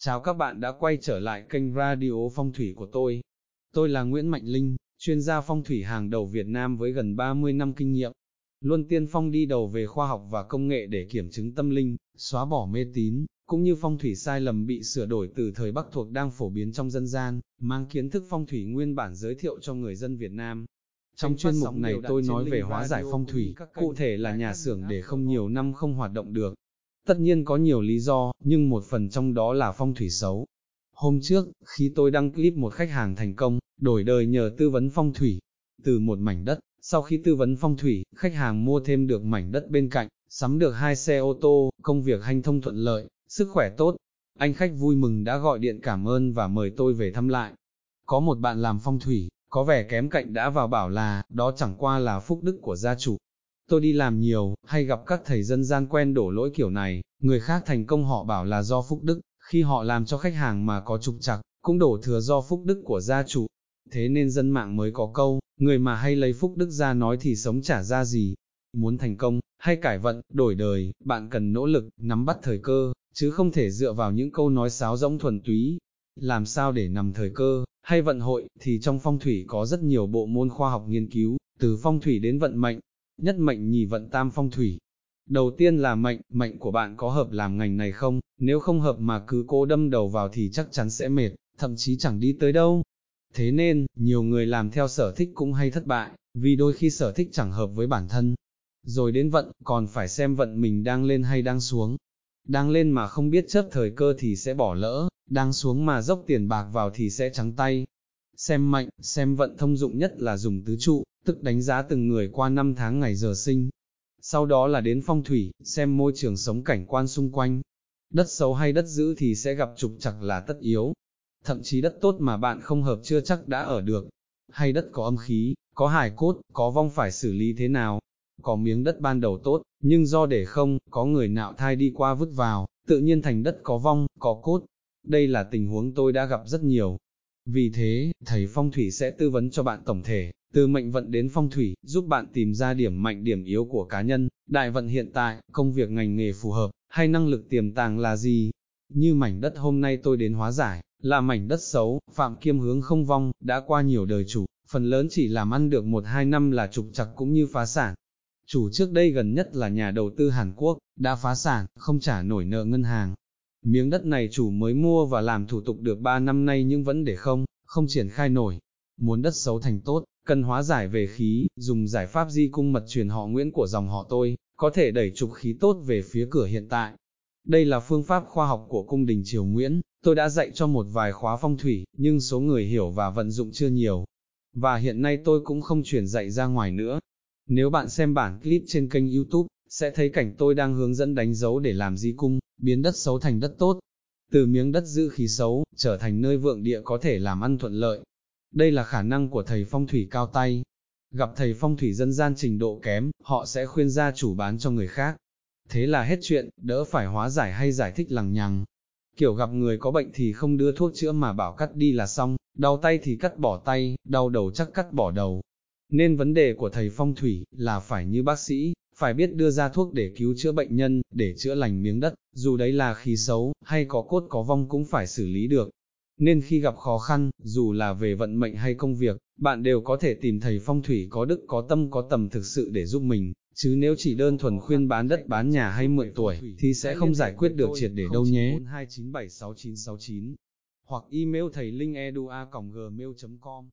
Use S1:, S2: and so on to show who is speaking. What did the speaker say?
S1: Chào các bạn đã quay trở lại kênh radio phong thủy của tôi. Tôi là Nguyễn Mạnh Linh, chuyên gia phong thủy hàng đầu Việt Nam với gần 30 năm kinh nghiệm. Luôn tiên phong đi đầu về khoa học và công nghệ để kiểm chứng tâm linh, xóa bỏ mê tín, cũng như phong thủy sai lầm bị sửa đổi từ thời Bắc thuộc đang phổ biến trong dân gian, mang kiến thức phong thủy nguyên bản giới thiệu cho người dân Việt Nam. Trong chuyên mục này tôi nói về hóa giải phong thủy, cụ thể là nhà xưởng để không nhiều năm không hoạt động được. Tất nhiên có nhiều lý do, nhưng một phần trong đó là phong thủy xấu. Hôm trước, khi tôi đăng clip một khách hàng thành công, đổi đời nhờ tư vấn phong thủy, từ một mảnh đất, sau khi tư vấn phong thủy, khách hàng mua thêm được mảnh đất bên cạnh, sắm được hai xe ô tô, công việc hanh thông thuận lợi, sức khỏe tốt. Anh khách vui mừng đã gọi điện cảm ơn và mời tôi về thăm lại. Có một bạn làm phong thủy, có vẻ kém cạnh đã vào bảo là, đó chẳng qua là phúc đức của gia chủ. Tôi đi làm nhiều, hay gặp các thầy dân gian quen đổ lỗi kiểu này, người khác thành công họ bảo là do phúc đức, khi họ làm cho khách hàng mà có trục trặc, cũng đổ thừa do phúc đức của gia chủ. Thế nên dân mạng mới có câu, người mà hay lấy phúc đức ra nói thì sống trả ra gì. Muốn thành công, hay cải vận, đổi đời, bạn cần nỗ lực, nắm bắt thời cơ, chứ không thể dựa vào những câu nói sáo rỗng thuần túy. Làm sao để nằm thời cơ, hay vận hội, thì trong phong thủy có rất nhiều bộ môn khoa học nghiên cứu, từ phong thủy đến vận mệnh, nhất mệnh nhì vận tam phong thủy. Đầu tiên là mệnh, mệnh của bạn có hợp làm ngành này không, nếu không hợp mà cứ cố đâm đầu vào thì chắc chắn sẽ mệt, thậm chí chẳng đi tới đâu. Thế nên, nhiều người làm theo sở thích cũng hay thất bại, vì đôi khi sở thích chẳng hợp với bản thân. Rồi đến vận, còn phải xem vận mình đang lên hay đang xuống. Đang lên mà không biết chấp thời cơ thì sẽ bỏ lỡ, đang xuống mà dốc tiền bạc vào thì sẽ trắng tay. Xem mệnh, xem vận thông dụng nhất là dùng tứ trụ, tức đánh giá từng người qua năm tháng ngày giờ sinh. Sau đó là đến phong thủy, xem môi trường sống cảnh quan xung quanh. Đất xấu hay đất giữ thì sẽ gặp trục trặc là tất yếu. Thậm chí đất tốt mà bạn không hợp chưa chắc đã ở được. Hay đất có âm khí, có hài cốt, có vong phải xử lý thế nào. Có miếng đất ban đầu tốt, nhưng do để không, có người nạo thai đi qua vứt vào, tự nhiên thành đất có vong, có cốt. Đây là tình huống tôi đã gặp rất nhiều. Vì thế, thầy phong thủy sẽ tư vấn cho bạn tổng thể, từ mệnh vận đến phong thủy, giúp bạn tìm ra điểm mạnh điểm yếu của cá nhân, đại vận hiện tại, công việc ngành nghề phù hợp, hay năng lực tiềm tàng là gì. Như mảnh đất hôm nay tôi đến hóa giải, là mảnh đất xấu, phạm kiêm hướng không vong, đã qua nhiều đời chủ, phần lớn chỉ làm ăn được 1-2 năm là trục chặt cũng như phá sản. Chủ trước đây gần nhất là nhà đầu tư Hàn Quốc, đã phá sản, không trả nổi nợ ngân hàng. Miếng đất này chủ mới mua và làm thủ tục được 3 năm nay nhưng vẫn để không, không triển khai nổi. Muốn đất xấu thành tốt, cần hóa giải về khí, dùng giải pháp di cung mật truyền họ Nguyễn của dòng họ tôi, có thể đẩy trục khí tốt về phía cửa hiện tại. Đây là phương pháp khoa học của cung đình triều Nguyễn, tôi đã dạy cho một vài khóa phong thủy, nhưng số người hiểu và vận dụng chưa nhiều. Và hiện nay tôi cũng không truyền dạy ra ngoài nữa. Nếu bạn xem bản clip trên kênh YouTube, sẽ thấy cảnh tôi đang hướng dẫn đánh dấu để làm di cung, biến đất xấu thành đất tốt. Từ miếng đất giữ khí xấu, trở thành nơi vượng địa có thể làm ăn thuận lợi, đây là khả năng của thầy phong thủy cao tay. Gặp thầy phong thủy dân gian trình độ kém, họ sẽ khuyên gia chủ bán cho người khác. Thế là hết chuyện, đỡ phải hóa giải hay giải thích lằng nhằng. Kiểu gặp người có bệnh thì không đưa thuốc chữa mà bảo cắt đi là xong, đau tay thì cắt bỏ tay, đau đầu chắc cắt bỏ đầu. Nên vấn đề của thầy phong thủy là phải như bác sĩ, phải biết đưa ra thuốc để cứu chữa bệnh nhân, để chữa lành miếng đất, dù đấy là khí xấu, hay có cốt có vong cũng phải xử lý được. Nên khi gặp khó khăn, dù là về vận mệnh hay công việc, bạn đều có thể tìm thầy phong thủy có đức có tâm có tầm thực sự để giúp mình, chứ nếu chỉ đơn thuần khuyên bán đất bán nhà hay mượn tuổi, thì sẽ không giải quyết được triệt để đâu nhé. Hoặc email thầy linh e gmail com